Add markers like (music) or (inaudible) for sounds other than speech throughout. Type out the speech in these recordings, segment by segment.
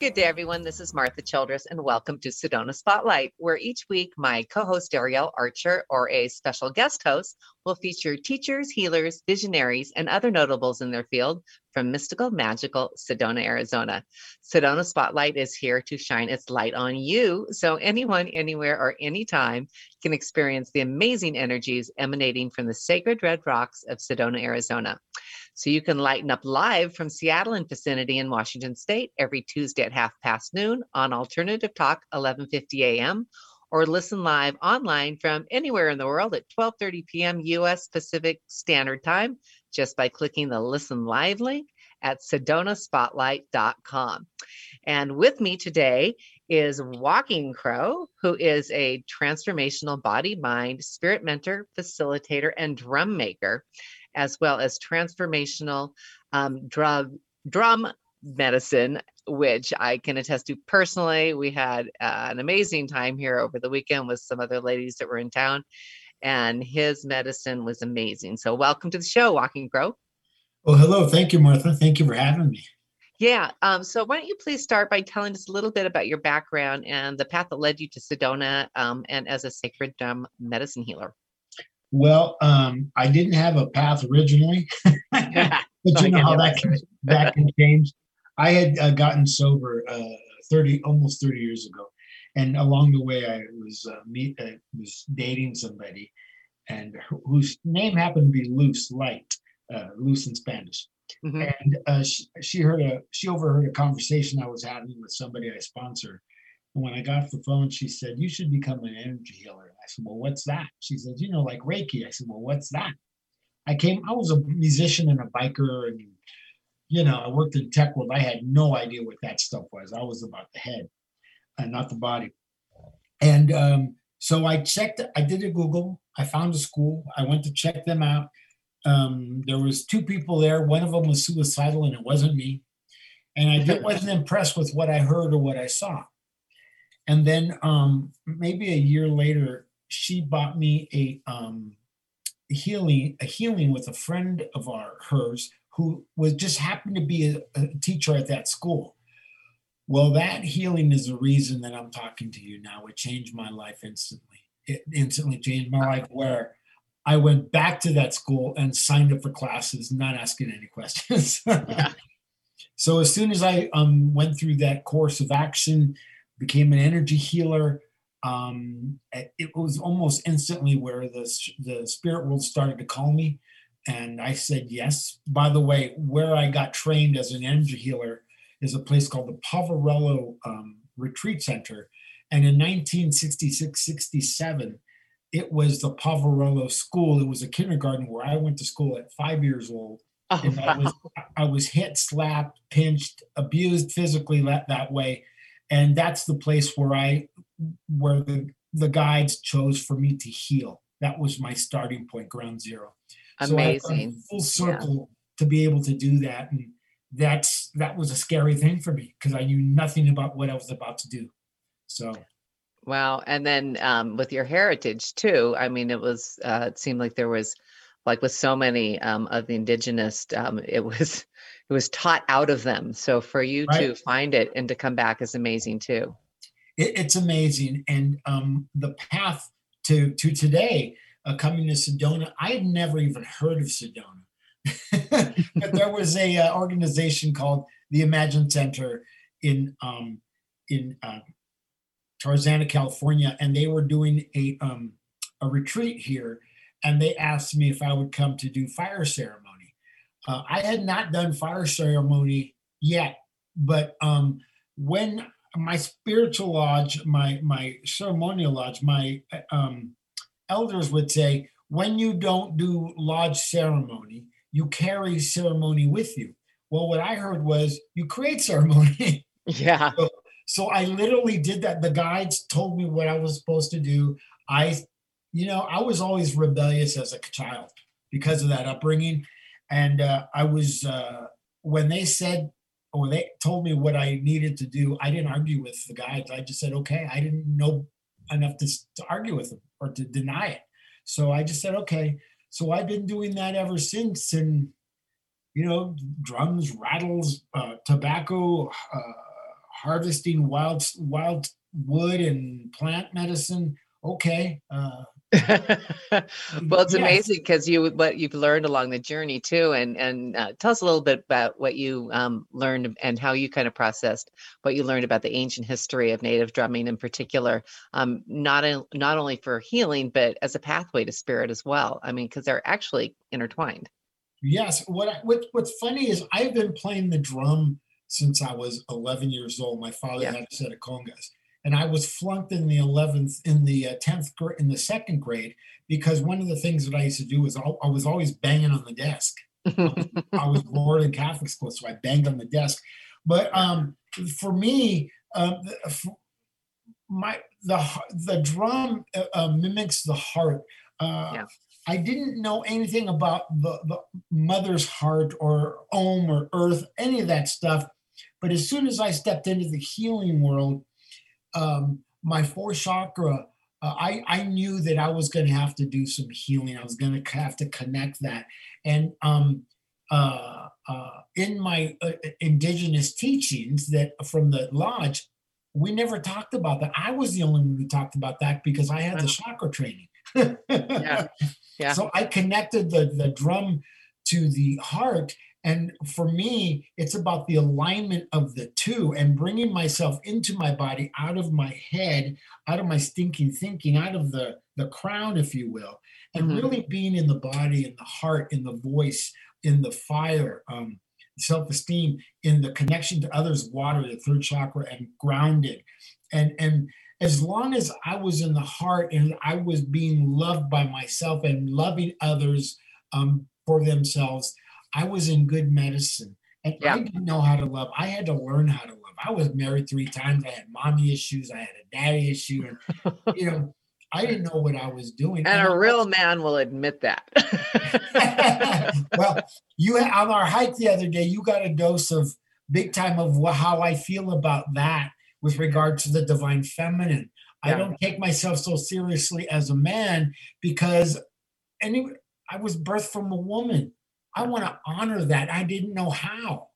Good day, everyone. This is Martha Childress, and welcome to Sedona Spotlight, where each week my co host Ariel Archer or a special guest host will feature teachers, healers, visionaries, and other notables in their field from mystical, magical Sedona, Arizona. Sedona Spotlight is here to shine its light on you so anyone, anywhere, or anytime can experience the amazing energies emanating from the sacred red rocks of Sedona, Arizona. So you can lighten up live from Seattle and vicinity in Washington State every Tuesday at half past noon on Alternative Talk 1150 a.m. or listen live online from anywhere in the world at 12:30 p.m. US Pacific Standard Time just by clicking the listen live link at sedonaspotlight.com. And with me today is Walking Crow, who is a transformational body mind spirit mentor, facilitator, and drum maker as well as transformational um, drug drum medicine, which I can attest to personally. We had uh, an amazing time here over the weekend with some other ladies that were in town, and his medicine was amazing. So, welcome to the show, Walking Crow. Well, hello. Thank you, Martha. Thank you for having me. Yeah. Um, so, why don't you please start by telling us a little bit about your background and the path that led you to Sedona um, and as a sacred drum medicine healer? Well, um, I didn't have a path originally, (laughs) but you (laughs) know how that can, that can change. I had uh, gotten sober uh, thirty, almost thirty years ago, and along the way, I was uh, meet uh, was dating somebody, and whose name happened to be Luz Light, uh, Luz in Spanish. Mm-hmm. And uh, she, she heard a she overheard a conversation I was having with somebody I sponsor, and when I got off the phone, she said, You should become an energy healer. I said, Well, what's that? She said, You know, like Reiki. I said, Well, what's that? I came, I was a musician and a biker, and, you know, I worked in tech world. I had no idea what that stuff was. I was about the head and not the body. And um, so I checked, I did a Google, I found a school, I went to check them out. Um, there was two people there. One of them was suicidal, and it wasn't me. And I (laughs) wasn't impressed with what I heard or what I saw. And then um, maybe a year later, she bought me a um, healing a healing with a friend of our hers who was just happened to be a, a teacher at that school. Well, that healing is the reason that I'm talking to you now. It changed my life instantly. It instantly changed my life where I went back to that school and signed up for classes, not asking any questions. (laughs) yeah. So as soon as I um, went through that course of action, became an energy healer. Um, it was almost instantly where the, the spirit world started to call me. And I said yes. By the way, where I got trained as an energy healer is a place called the Poverello um, Retreat Center. And in 1966 67, it was the Poverello School. It was a kindergarten where I went to school at five years old. Oh, and I was, I was hit, slapped, pinched, abused physically that, that way and that's the place where i where the the guides chose for me to heal. That was my starting point ground zero. Amazing. so full circle yeah. to be able to do that. And that's that was a scary thing for me because i knew nothing about what i was about to do. So. Wow. And then um, with your heritage too i mean it was uh, it seemed like there was like with so many um, of the indigenous um, it was it was taught out of them. So for you right. to find it and to come back is amazing too. It, it's amazing, and um, the path to to today, uh, coming to Sedona, I had never even heard of Sedona, (laughs) but there was a uh, organization called the Imagine Center in um, in uh, Tarzana, California, and they were doing a um, a retreat here, and they asked me if I would come to do fire ceremony uh, I had not done fire ceremony yet, but um, when my spiritual lodge, my my ceremonial lodge, my um, elders would say, when you don't do lodge ceremony, you carry ceremony with you. Well, what I heard was you create ceremony. (laughs) Yeah. so, so I literally did that. The guides told me what I was supposed to do. I, you know, I was always rebellious as a child because of that upbringing. And uh, I was, uh, when they said, or they told me what I needed to do, I didn't argue with the guys. I just said, okay, I didn't know enough to, to argue with them or to deny it. So I just said, okay. So I've been doing that ever since. And, you know, drums, rattles, uh, tobacco, uh, harvesting wild wild wood and plant medicine. Okay. (laughs) Well, it's yes. amazing because you what you've learned along the journey too, and and uh, tell us a little bit about what you um, learned and how you kind of processed what you learned about the ancient history of native drumming in particular, um, not in, not only for healing but as a pathway to spirit as well. I mean, because they're actually intertwined. Yes. What, I, what what's funny is I've been playing the drum since I was 11 years old. My father yeah. had a set of congas and I was flunked in the 11th, in the 10th, uh, in the second grade, because one of the things that I used to do was I was always banging on the desk. (laughs) I was born in Catholic school, so I banged on the desk. But um, for me, uh, for my the the drum uh, uh, mimics the heart. Uh, yeah. I didn't know anything about the, the mother's heart or Om or earth, any of that stuff. But as soon as I stepped into the healing world, um, my fourth chakra, uh, I, I knew that I was going to have to do some healing. I was going to have to connect that. And um, uh, uh, in my uh, indigenous teachings that from the lodge, we never talked about that. I was the only one who talked about that because I had the chakra training. yeah. (laughs) yeah. So I connected the, the drum to the heart and for me, it's about the alignment of the two and bringing myself into my body, out of my head, out of my stinking thinking, out of the, the crown, if you will, and mm-hmm. really being in the body, in the heart, in the voice, in the fire, um, self esteem, in the connection to others, water, the third chakra, and grounded. And, and as long as I was in the heart and I was being loved by myself and loving others um, for themselves, I was in good medicine. And yeah. I didn't know how to love. I had to learn how to love. I was married three times. I had mommy issues. I had a daddy issue. And, you know, I didn't know what I was doing. And, and a real man will admit that. (laughs) well, you on our hike the other day, you got a dose of big time of how I feel about that with regard to the divine feminine. Yeah. I don't take myself so seriously as a man because any I was birthed from a woman. I want to honor that. I didn't know how.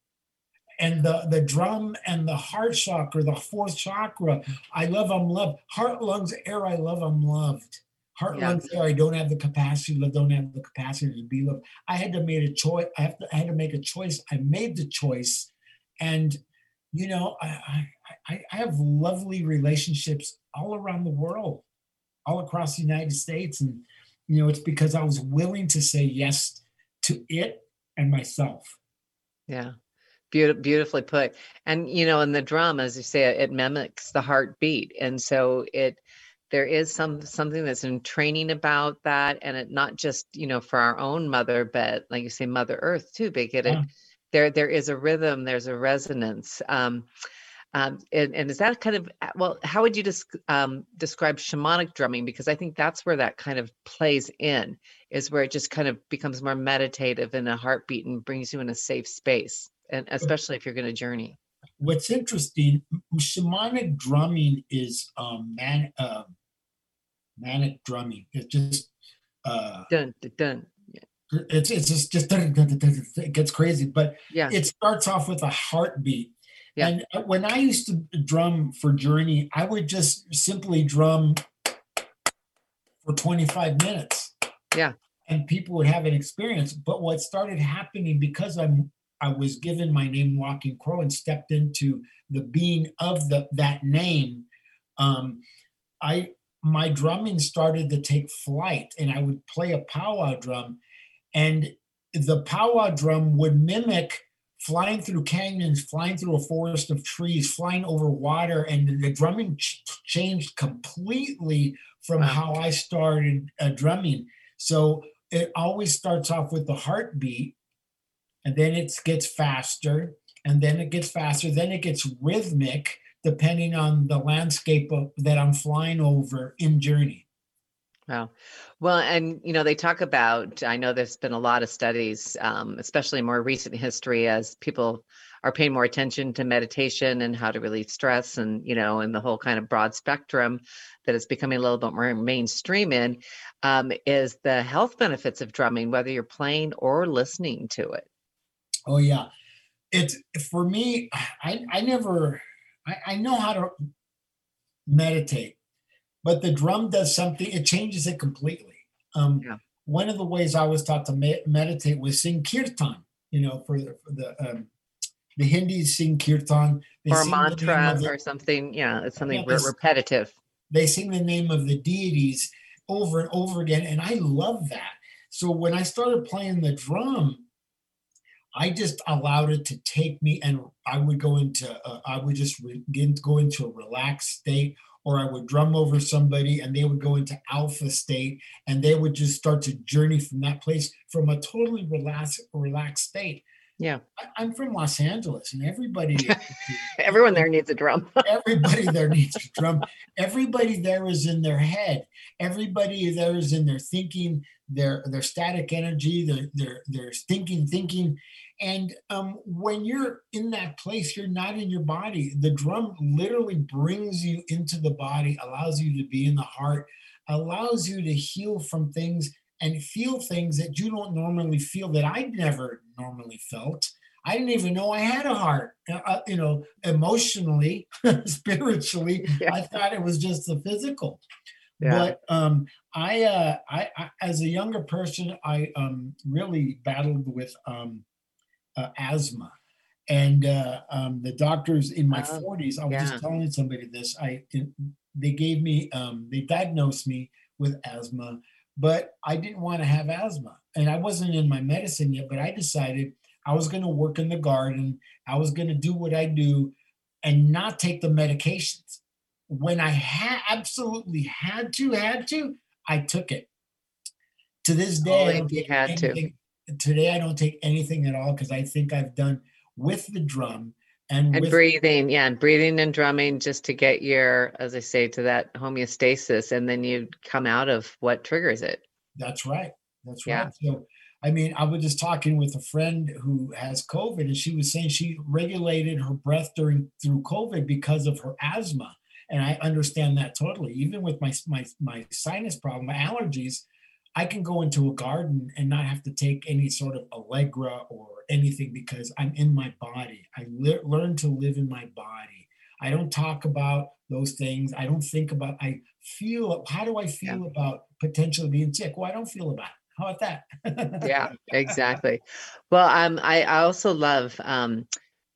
And the, the drum and the heart chakra, the fourth chakra, I love, I'm loved. Heart, lungs, air, I love, I'm loved. Heart, yeah. lungs, air, I don't have the capacity, I don't have the capacity to be loved. I had to make a choice. I, have to, I had to make a choice. I made the choice. And, you know, I, I, I have lovely relationships all around the world, all across the United States. And, you know, it's because I was willing to say yes to it and myself. Yeah. Beautiful, beautifully put. And you know, in the drum, as you say, it mimics the heartbeat, and so it there is some something that's in training about that, and it not just you know for our own mother, but like you say, Mother Earth too. Because yeah. it, there there is a rhythm, there's a resonance. Um, um, and, and, is that kind of well? How would you um, describe shamanic drumming? Because I think that's where that kind of plays in, is where it just kind of becomes more meditative and a heartbeat and brings you in a safe space, and especially if you're going to journey. What's interesting, shamanic drumming is um, man, uh, manic drumming. It just uh, dun dun. dun. It's it's just just dun, dun, dun, it gets crazy, but yeah. it starts off with a heartbeat yeah. And uh, when I used to drum for Journey, I would just simply drum for 25 minutes. Yeah. And people would have an experience. But what started happening because I'm I was given my name Walking Crow and stepped into the being of the that name, um, I my drumming started to take flight and I would play a powwow drum and the powwow drum would mimic flying through canyons, flying through a forest of trees, flying over water, and the drumming ch- changed completely from wow. how I started uh, drumming. So it always starts off with the heartbeat, and then it gets faster, and then it gets faster, then it gets rhythmic, depending on the landscape of, that I'm flying over in journey. Wow. Well, and you know, they talk about, I know there's been a lot of studies, um, especially more recent history, as people are paying more attention to meditation and how to relieve stress and, you know, and the whole kind of broad spectrum that is becoming a little bit more mainstream in, um, is the health benefits of drumming, whether you're playing or listening to it. Oh, yeah. It's for me, (sighs) I, I never, I, I know how to meditate, but the drum does something, it changes it completely. Um, yeah. One of the ways I was taught to me- meditate was sing kirtan, you know, for the, for the um, the Hindis sing kirtan. They or mantra the, or something. Yeah, it's something yeah, repetitive. They sing the name of the deities over and over again. And I love that. So when I started playing the drum, I just allowed it to take me and I would go into, uh, I would just re- go into a relaxed state or I would drum over somebody and they would go into alpha state and they would just start to journey from that place from a totally relaxed, relaxed state. Yeah. I, am from Los Angeles and everybody (laughs) everyone there needs a drum. everybody there (laughs) needs a drum. Everybody there is in their head. Everybody there is in their thinking, their their static energy, their their their thinking, thinking. And um, when you're in that place, you're not in your body. The drum literally brings you into the body, allows you to be in the heart, allows you to heal from things and feel things that you don't normally feel that I never normally felt. I didn't even know I had a heart. Uh, uh you know, emotionally, (laughs) spiritually, yeah. I thought it was just the physical. Yeah. But um, I, uh, I, I, as a younger person, I um, really battled with um, uh, asthma, and uh, um, the doctors in my oh, 40s. I was yeah. just telling somebody this. I, they gave me, um, they diagnosed me with asthma but I didn't want to have asthma. And I wasn't in my medicine yet, but I decided I was going to work in the garden. I was going to do what I do and not take the medications. When I had absolutely had to, had to, I took it. To this day, oh, I don't had anything, to. Today, I don't take anything at all because I think I've done with the drum and, and breathing yeah and breathing and drumming just to get your as i say to that homeostasis and then you come out of what triggers it. That's right. That's right. Yeah. so i mean i was just talking with a friend who has covid and she was saying she regulated her breath during through covid because of her asthma and i understand that totally. Even with my my, my sinus problem my allergies I can go into a garden and not have to take any sort of Allegra or anything because I'm in my body. I le- learn to live in my body. I don't talk about those things. I don't think about, I feel, how do I feel yeah. about potentially being sick? Well, I don't feel about it. How about that? yeah, (laughs) exactly. Well, um, I, I also love um,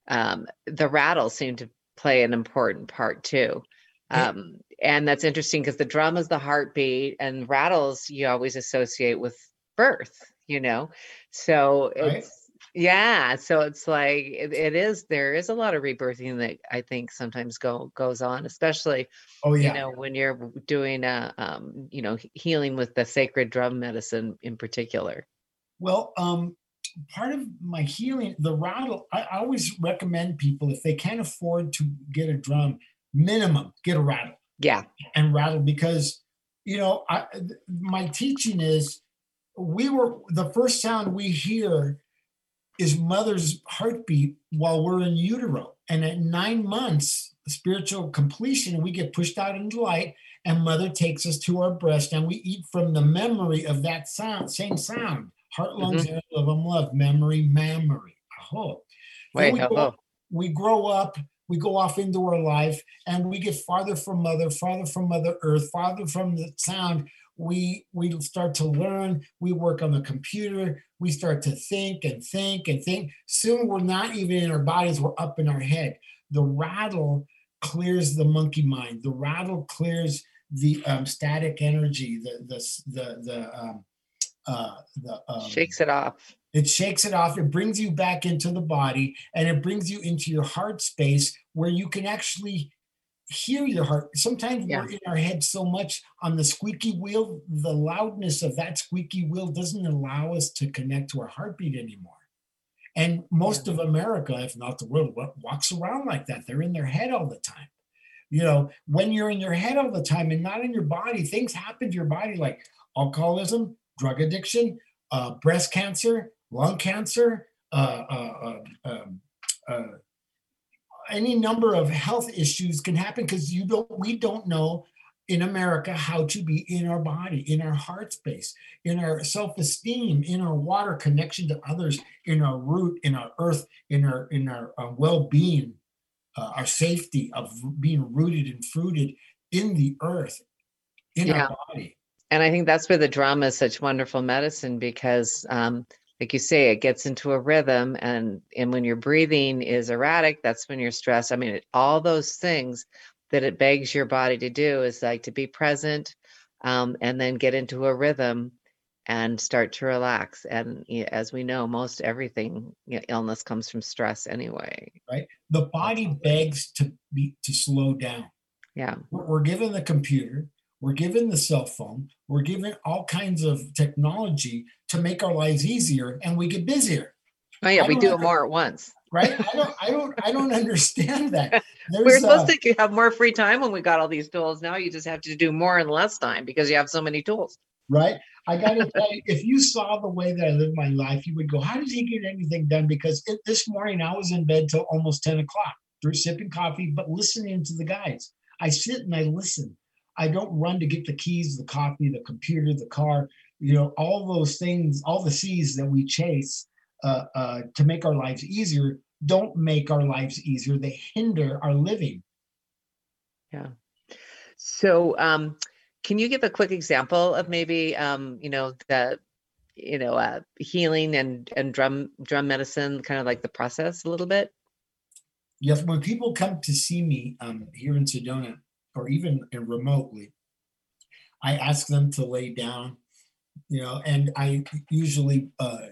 um, the rattles seem to play an important part too. Um, and that's interesting because the drum is the heartbeat and rattles you always associate with birth you know? So right. it's yeah so it's like it, it is there is a lot of rebirthing that i think sometimes go goes on especially oh yeah. you know when you're doing a um you know healing with the sacred drum medicine in particular. Well um part of my healing the rattle I, I always recommend people if they can't afford to get a drum minimum get a rattle. Yeah. And rattle because you know I, my teaching is we were the first sound we hear is mother's heartbeat while we're in utero. And at nine months spiritual completion we get pushed out into light and mother takes us to our breast and we eat from the memory of that sound same sound. Heart lungs mm-hmm. love them love. Memory memory oh. Wait, we, grow, we grow up we go off into our life and we get farther from mother farther from mother earth farther from the sound. We we start to learn. We work on the computer. We start to think and think and think. Soon we're not even in our bodies we're up in our head. The rattle clears the monkey mind. The rattle clears the um, static energy the the the the um, uh, the um, shakes it off it shakes it off. It brings you back into the body and it brings you into your heart space where you can actually hear your heart. Sometimes yeah. we're in our head so much on the squeaky wheel, the loudness of that squeaky wheel doesn't allow us to connect to our heartbeat anymore. And most yeah. of America, if not the world, walks around like that. They're in their head all the time. You know, when you're in your head all the time and not in your body, things happen to your body like alcoholism, drug addiction, uh, breast cancer, lung cancer, uh, uh, uh, um, uh, any number of health issues can happen because you don't. We don't know in America how to be in our body, in our heart space, in our self-esteem, in our water connection to others, in our root, in our earth, in our in our uh, well-being. uh, our safety of being rooted and fruited in the earth, in yeah. our body. And I think that's where the drama is such wonderful medicine because, um, like you say, it gets into a rhythm, and and when your breathing is erratic, that's when you're stressed. I mean, it, all those things that it begs your body to do is like to be present, um, and then get into a rhythm and start to relax. And as we know, most everything you know, illness comes from stress anyway. Right. The body begs to be to slow down. Yeah. We're given the computer, we're given the cell phone, we're given all kinds of technology to make our lives easier, and we get busier. Oh yeah, we do it more at once. Right? I don't, I don't, I don't understand that. (laughs) There's, we're supposed uh, to have more free time when we got all these tools. Now you just have to do more in less time because you have so many tools. Right? I (laughs) got to tell you, if you saw the way that I live my life, you would go, "How does he get anything done?" Because it, this morning I was in bed till almost ten o'clock, through sipping coffee, but listening to the guys. I sit and I listen. I don't run to get the keys, the coffee, the computer, the car, you know, all those things, all the C's that we chase uh, uh, to make our lives easier don't make our lives easier. They hinder our living. Yeah. So, um, can you give a quick example of maybe, um, you know, the, you know, uh, healing and and drum drum medicine, kind of like the process a little bit? Yes. When people come to see me um, here in Sedona, or even remotely, I ask them to lay down, you know, and I usually uh,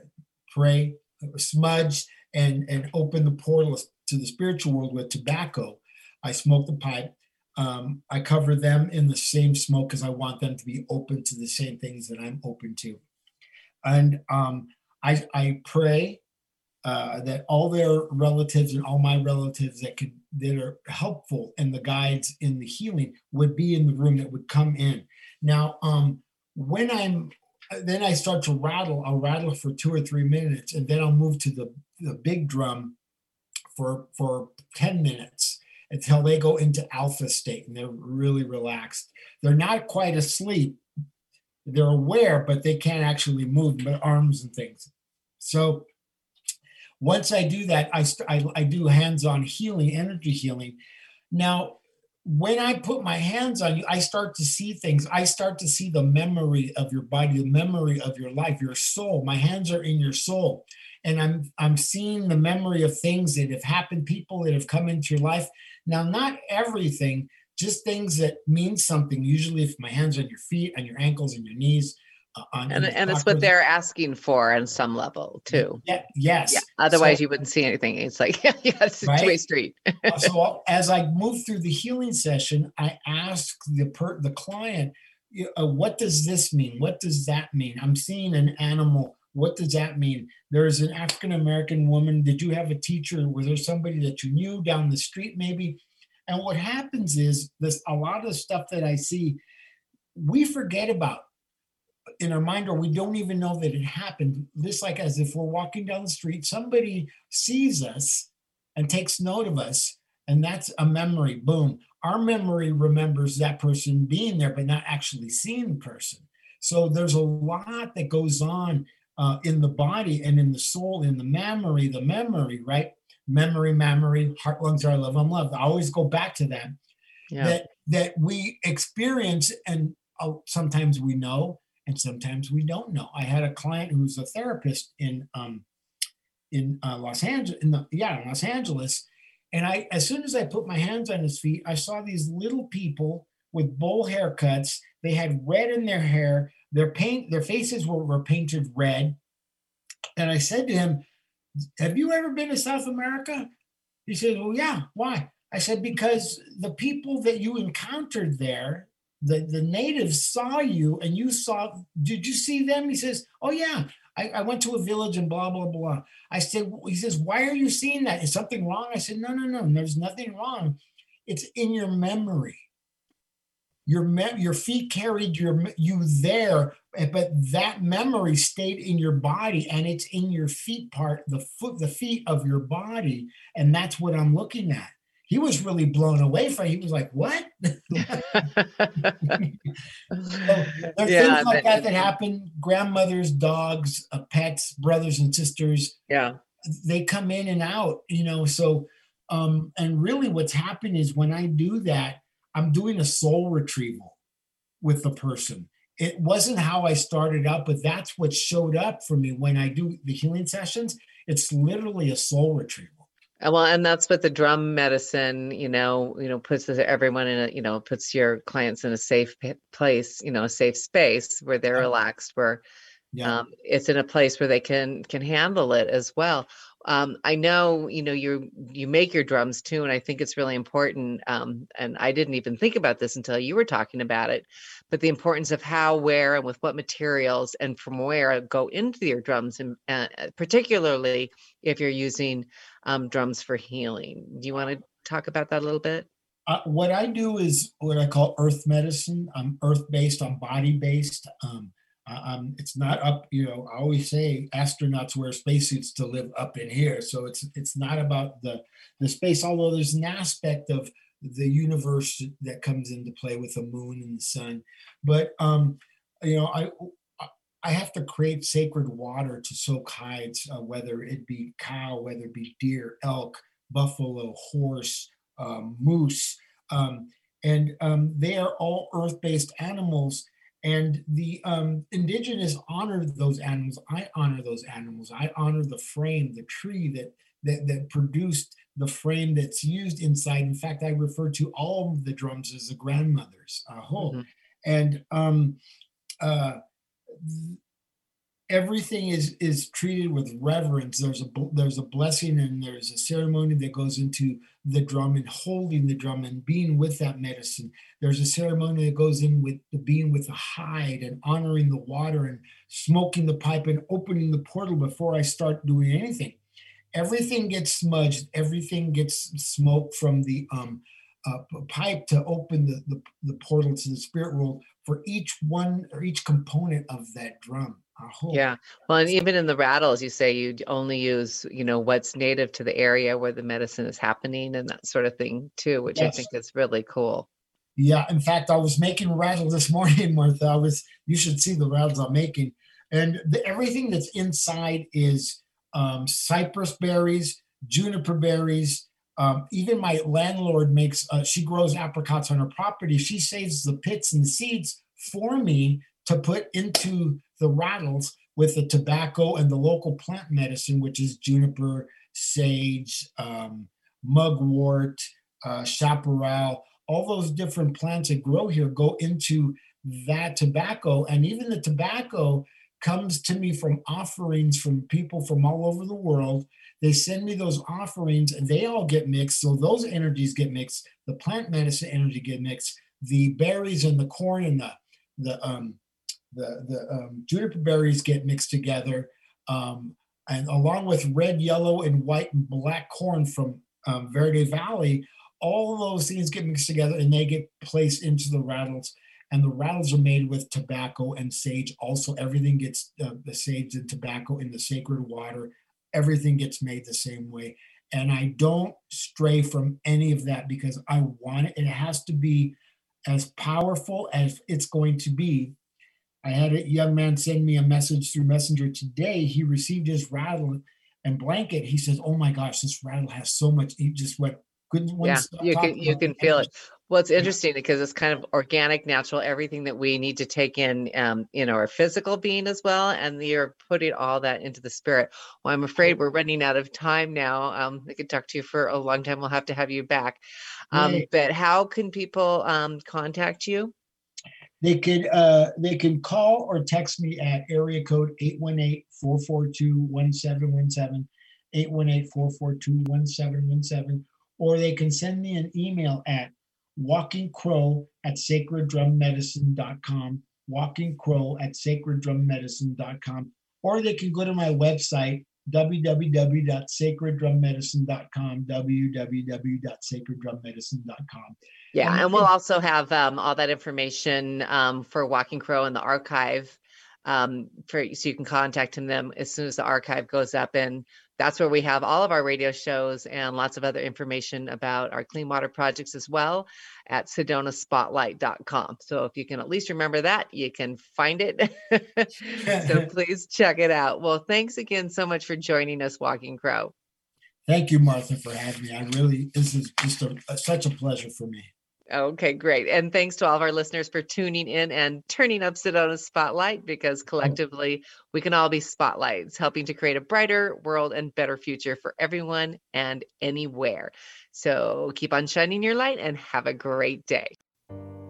pray, smudge, and and open the portal to the spiritual world with tobacco. I smoke the pipe. Um, I cover them in the same smoke because I want them to be open to the same things that I'm open to. And um, I, I pray uh, that all their relatives and all my relatives that could that are helpful and the guides in the healing would be in the room that would come in. Now, um, when I'm then I start to rattle, I'll rattle for two or three minutes, and then I'll move to the, the big drum for for 10 minutes until they go into alpha state and they're really relaxed. They're not quite asleep. They're aware, but they can't actually move their arms and things. So once I do that, I, st- I, I do hands-on healing, energy healing. Now, when I put my hands on you, I start to see things. I start to see the memory of your body, the memory of your life, your soul. My hands are in your soul. And I'm I'm seeing the memory of things that have happened, people that have come into your life. Now, not everything, just things that mean something. Usually, if my hands are on your feet, on your ankles, and your knees, uh, and and it's what they're asking for on some level too. Yeah, yes. Yeah. Otherwise, so, you wouldn't see anything. It's like (laughs) yeah, it's a right? two-way street. (laughs) Uh, so as I move through the healing session, I ask the per, the client, uh, "What does this mean? What does that mean? I'm seeing an animal. What does that mean? There's an African American woman. Did you have a teacher? Was there somebody that you knew down the street, maybe?" And what happens is this: a lot of stuff that I see, we forget about in our mind or we don't even know that it happened. Just like as if we're walking down the street somebody sees us and takes note of us and that's a memory. Boom. Our memory remembers that person being there but not actually seeing the person. So there's a lot that goes on uh, in the body and in the soul in the memory the memory right? Memory memory heart lungs are love i'm loved i always go back to that. Yeah. that that we experience and uh, sometimes we know and sometimes we don't know. I had a client who's a therapist in um, in uh, Los Angeles, in the yeah, in Los Angeles, and I as soon as I put my hands on his feet, I saw these little people with bowl haircuts. They had red in their hair. Their paint, their faces were, were painted red. And I said to him, "Have you ever been to South America?" He said, "Well, yeah. Why?" I said, "Because the people that you encountered there the, the natives saw you and you saw, did you see them? He says, Oh, yeah. I, I went to a village and blah, blah, blah. I said, He says, Why are you seeing that? Is something wrong? I said, No, no, no. There's nothing wrong. It's in your memory. Your, me- your feet carried your you there, eh, but that memory stayed in your body and it's in your feet part, the foot, the feet of your body. And that's what I'm looking at he was really blown away from it. He was like, what? (laughs) so there's yeah, things like that that happen. Grandmothers, dogs, uh, pets, brothers and sisters. Yeah. They come in and out, you know, so um, and really what's happening is when I do that, I'm doing a soul retrieval with the person. It wasn't how I started out, but that's what showed up for me when I do the healing sessions. It's literally a soul retrieval. Uh, well, and that's what the drum medicine, you know, you know, puts everyone in a, you know, puts your clients in a safe place, you know, a safe space where they're relaxed, where yeah. um, it's in a place where they can can handle it as well um, I know you know you you make your drums too, and I think it's really important. Um, and I didn't even think about this until you were talking about it, but the importance of how, where, and with what materials and from where go into your drums, and uh, particularly if you're using um, drums for healing. Do you want to talk about that a little bit? Uh, what I do is what I call earth medicine. I'm earth based, I'm body based. Um, um, it's not up you know i always say astronauts wear spacesuits to live up in here. So it's it's not about the the space although there's an aspect of the universe that comes into play with the moon and the sun. But um you know i I have to create sacred water to soak hides, uh, whether it be cow, whether it be deer, elk, buffalo, horse, um, moose, um, and um, they are all earth-based animals and the um, indigenous honor those animals. I honor those animals. I honor the frame, the tree that that, that produced the frame that's used inside. In fact, I refer to all of the drums as the grandmothers. Uh, whole. Mm-hmm. And um, uh, everything is is treated with reverence. There's a there's a blessing and there's a ceremony that goes into the drum and holding the drum and being with that medicine. There's a ceremony that goes in with the being with the hide and honoring the water and smoking the pipe and opening the portal before i start doing anything. Everything gets smudged. Everything gets smoke from the um uh, pipe to open the, the the portal to the spirit world for each one or each component of that drum yeah. Well, and even in the rattles, you say you only use, you know, what's native to the area where the medicine is happening and that sort of thing too, which yes. I think is really cool. Yeah. In fact, I was making a rattle this (laughs) morning, Martha. I was, you should see the rattles I'm making. And the, everything that's inside is um, cypress berries, juniper berries. Um, even my landlord makes, uh, she grows apricots on her property. She saves the pits and seeds for me to put into the rattles with the tobacco and the local plant medicine, which is juniper, sage, um, mugwort, uh, chaparral, all those different plants that grow here go into that tobacco. And even the tobacco comes to me from offerings from people from all over the world. They send me those offerings and they all get mixed. So those energies get mixed. The plant medicine energy get mixed. The berries and the corn and the the um, the the um, juniper berries get mixed together, um, and along with red, yellow, and white and black corn from um, Verde Valley, all those things get mixed together and they get placed into the rattles. And the rattles are made with tobacco and sage. Also, everything gets uh, the sage and tobacco in the sacred water. Everything gets made the same way. And I don't stray from any of that because I want it. It has to be as powerful as it's going to be I had a young man send me a message through Messenger today. He received his rattle and blanket. He says, "Oh my gosh, this rattle has so much." He just went couldn't. Yeah, you can you can feel it. Well, it's interesting yeah. because it's kind of organic, natural, everything that we need to take in, um, in our physical being as well, and you're putting all that into the spirit. Well, I'm afraid we're running out of time now. Um, I could talk to you for a long time. We'll have to have you back. Um, right. But how can people um, contact you? They could uh, they can call or text me at area code 818-442-1717, 818-442-1717, or they can send me an email at walkingcrow at sacreddrummedicine.com, walkingcrow at sacreddrummedicine.com, or they can go to my website, www.sacreddrummedicine.com, www.sacreddrummedicine.com. Yeah, and we'll also have um, all that information um, for Walking Crow in the archive um, for so you can contact him them as soon as the archive goes up and that's where we have all of our radio shows and lots of other information about our clean water projects as well at sedonaspotlight.com. So if you can at least remember that, you can find it. (laughs) so (laughs) please check it out. Well, thanks again so much for joining us, Walking Crow. Thank you, Martha, for having me. I really, this is just a, such a pleasure for me. Okay, great. And thanks to all of our listeners for tuning in and turning up Sedona's spotlight because oh. collectively we can all be spotlights, helping to create a brighter world and better future for everyone and anywhere. So keep on shining your light and have a great day.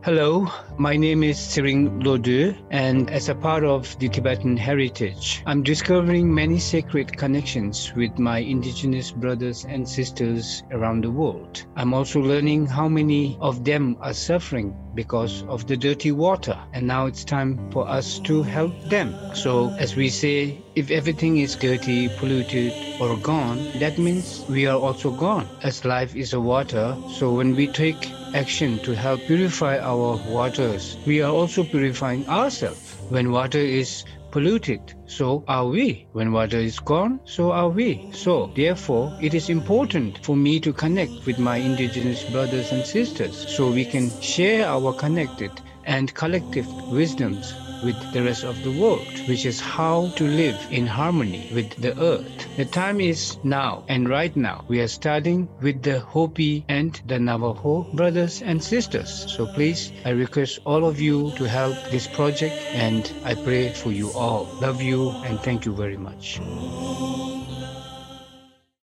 Hello, my name is Tsering Lodu, and as a part of the Tibetan heritage, I'm discovering many sacred connections with my indigenous brothers and sisters around the world. I'm also learning how many of them are suffering because of the dirty water, and now it's time for us to help them. So, as we say, if everything is dirty, polluted, or gone, that means we are also gone. As life is a water, so when we take action to help purify our waters, we are also purifying ourselves. When water is polluted, so are we. When water is gone, so are we. So, therefore, it is important for me to connect with my indigenous brothers and sisters so we can share our connected and collective wisdoms with the rest of the world, which is how to live in harmony with the earth. The time is now, and right now we are starting with the Hopi and the Navajo brothers and sisters. So please, I request all of you to help this project, and I pray for you all. Love you, and thank you very much.